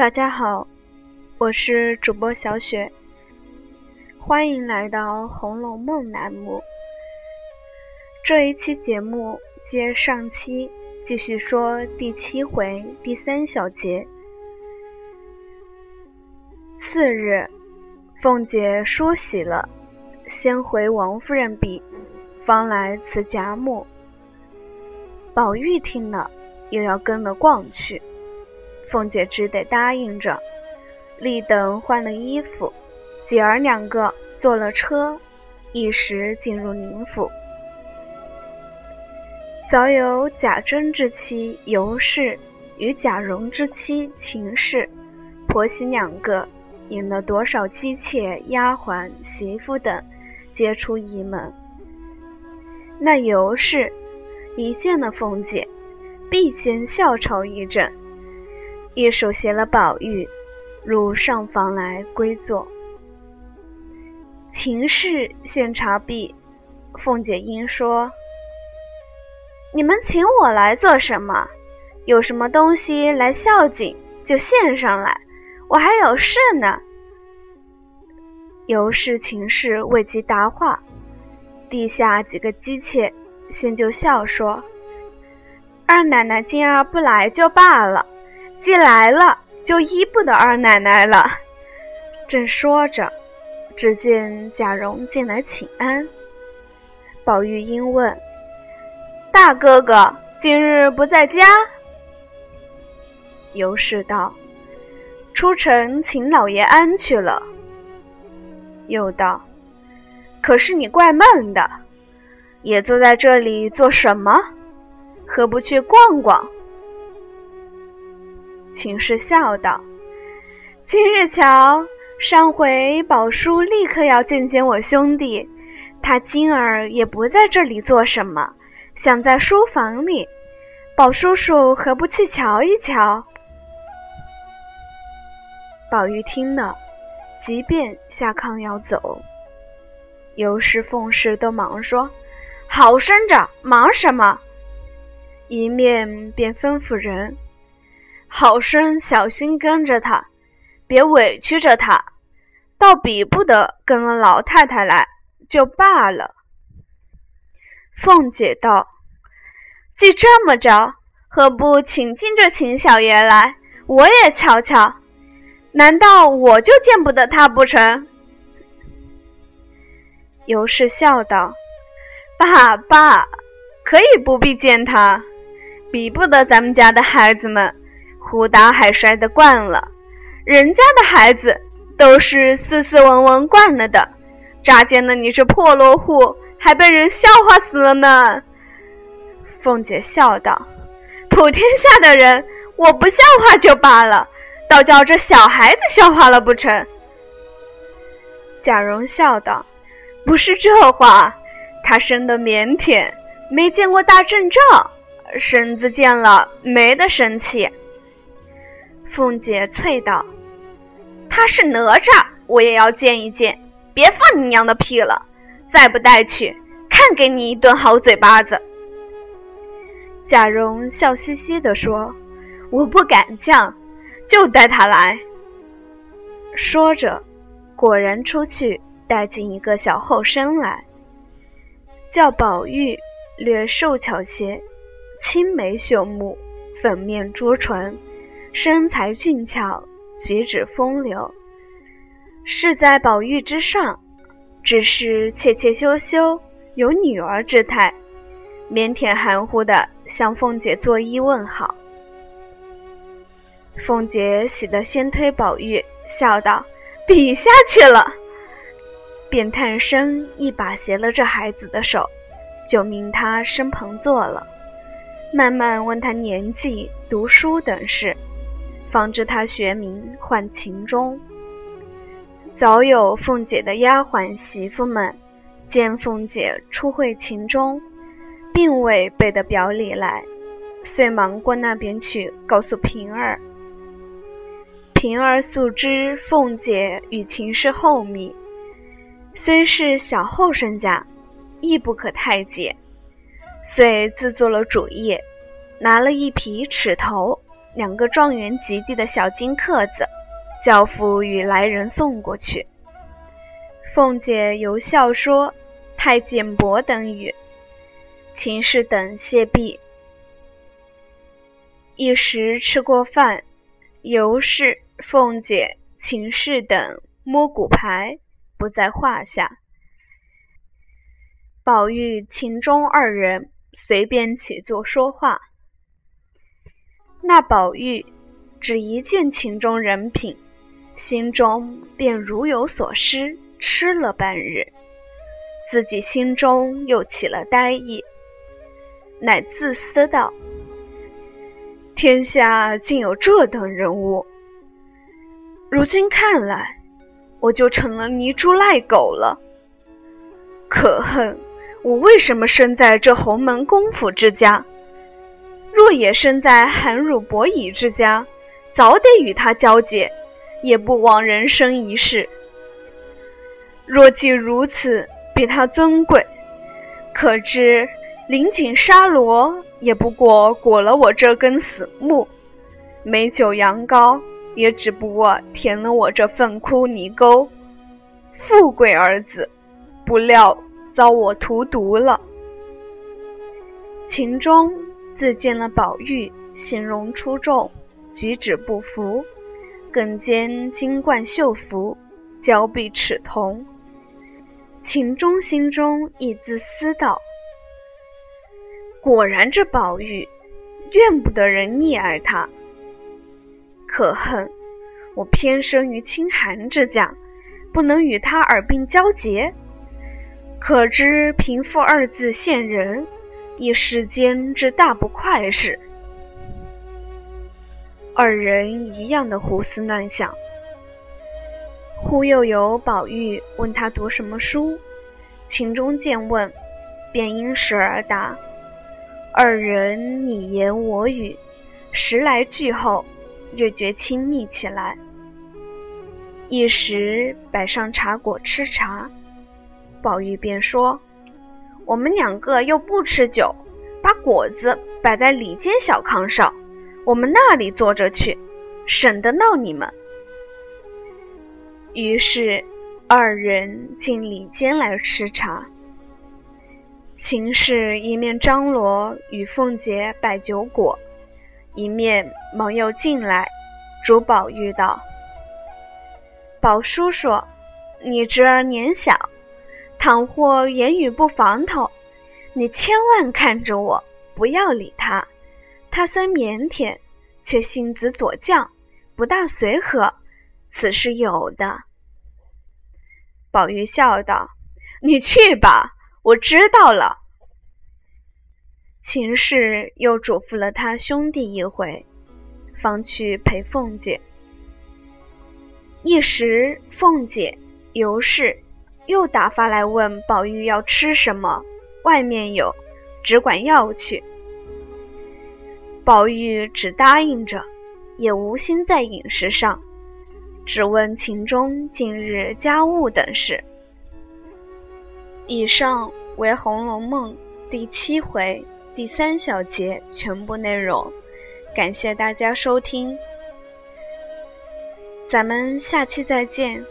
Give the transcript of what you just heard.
大家好，我是主播小雪，欢迎来到《红楼梦》栏目。这一期节目接上期继续说第七回第三小节。次日，凤姐梳洗了，先回王夫人笔，方来辞贾母。宝玉听了，又要跟了逛去。凤姐只得答应着，立等换了衣服，姐儿两个坐了车，一时进入宁府。早有贾珍之妻尤氏与贾蓉之妻秦氏，婆媳两个引了多少姬妾、丫鬟、媳妇等，皆出仪门。那尤氏一见了凤姐，必先笑嘲一阵。一手携了宝玉入上房来归坐。秦氏献茶毕，凤姐应说：“你们请我来做什么？有什么东西来孝敬，就献上来。我还有事呢。”尤氏、秦氏未及答话，地下几个姬妾先就笑说：“二奶奶今儿不来就罢了。”既来了，就依不得二奶奶了。正说着，只见贾蓉进来请安。宝玉应问：“大哥哥今日不在家？”尤氏道：“出城请老爷安去了。”又道：“可是你怪闷的，也坐在这里做什么？何不去逛逛？”秦氏笑道：“今日瞧，上回宝叔立刻要见见我兄弟，他今儿也不在这里做什么，想在书房里。宝叔叔何不去瞧一瞧？”宝玉听了，即便下炕要走，尤氏、凤氏都忙说：“好生着，忙什么？”一面便吩咐人。好生小心跟着他，别委屈着他，倒比不得跟了老太太来就罢了。凤姐道：“既这么着，何不请进这秦小爷来，我也瞧瞧？难道我就见不得他不成？”尤氏笑道：“爸爸，可以不必见他，比不得咱们家的孩子们。”胡打海摔的惯了，人家的孩子都是斯斯文文惯了的，乍见了你这破落户，还被人笑话死了呢。凤姐笑道：“普天下的人，我不笑话就罢了，倒叫这小孩子笑话了不成？”贾蓉笑道：“不是这话，他生的腼腆，没见过大阵仗，身子见了没得生气。”凤姐啐道：“他是哪吒，我也要见一见！别放你娘的屁了！再不带去，看给你一顿好嘴巴子！”贾蓉笑嘻嘻地说：“我不敢犟，就带他来。”说着，果然出去带进一个小后生来，叫宝玉略瘦巧些，青眉秀目，粉面朱唇。身材俊俏，举止风流，是在宝玉之上，只是怯怯羞羞，有女儿之态，腼腆含糊的向凤姐作揖问好。凤姐喜得先推宝玉，笑道：“比下去了。”便探身一把携了这孩子的手，就命他身旁坐了，慢慢问他年纪、读书等事。方知他学名唤秦钟。早有凤姐的丫鬟媳妇们见凤姐初会秦钟，并未备得表里来，遂忙过那边去告诉平儿。平儿素知凤姐与秦氏厚密，虽是小后生家，亦不可太解，遂自做了主意，拿了一匹尺头。两个状元及第的小金刻子，教父与来人送过去。凤姐由笑说：“太监伯等语。”秦氏等谢毕。一时吃过饭，尤氏、凤姐、秦氏等摸骨牌不在话下。宝玉、秦钟二人随便起坐说话。那宝玉只一见秦钟人品，心中便如有所失，吃了半日，自己心中又起了呆意，乃自私道：“天下竟有这等人物！如今看来，我就成了泥猪赖狗了。可恨我为什么生在这侯门公府之家？”若也生在寒儒伯夷之家，早得与他交结，也不枉人生一世。若既如此，比他尊贵，可知林锦沙罗也不过裹了我这根死木，美酒羊羔也只不过填了我这粪窟泥沟。富贵儿子，不料遭我荼毒了。秦钟。自见了宝玉，形容出众，举止不服，更兼金冠绣服，交臂齿同。秦钟心中亦自私道：“果然这宝玉，怨不得人溺爱他。可恨我偏生于清寒之家，不能与他耳鬓交结。可知贫富二字现人。”一世间之大不快事，二人一样的胡思乱想。忽又有宝玉问他读什么书，秦钟见问，便因时而答。二人你言我语，十来句后，越觉亲密起来。一时摆上茶果吃茶，宝玉便说。我们两个又不吃酒，把果子摆在里间小炕上，我们那里坐着去，省得闹你们。于是二人进里间来吃茶。秦氏一面张罗与凤姐摆酒果，一面忙又进来，嘱宝玉道：“宝叔叔，你侄儿年小。”倘或言语不防头，你千万看着我，不要理他。他虽腼腆，却性子左犟，不大随和，此是有的。宝玉笑道：“你去吧，我知道了。”秦氏又嘱咐了他兄弟一回，方去陪凤姐。一时，凤姐、尤氏。又打发来问宝玉要吃什么，外面有，只管要去。宝玉只答应着，也无心在饮食上，只问秦钟近日家务等事。以上为《红楼梦》第七回第三小节全部内容，感谢大家收听，咱们下期再见。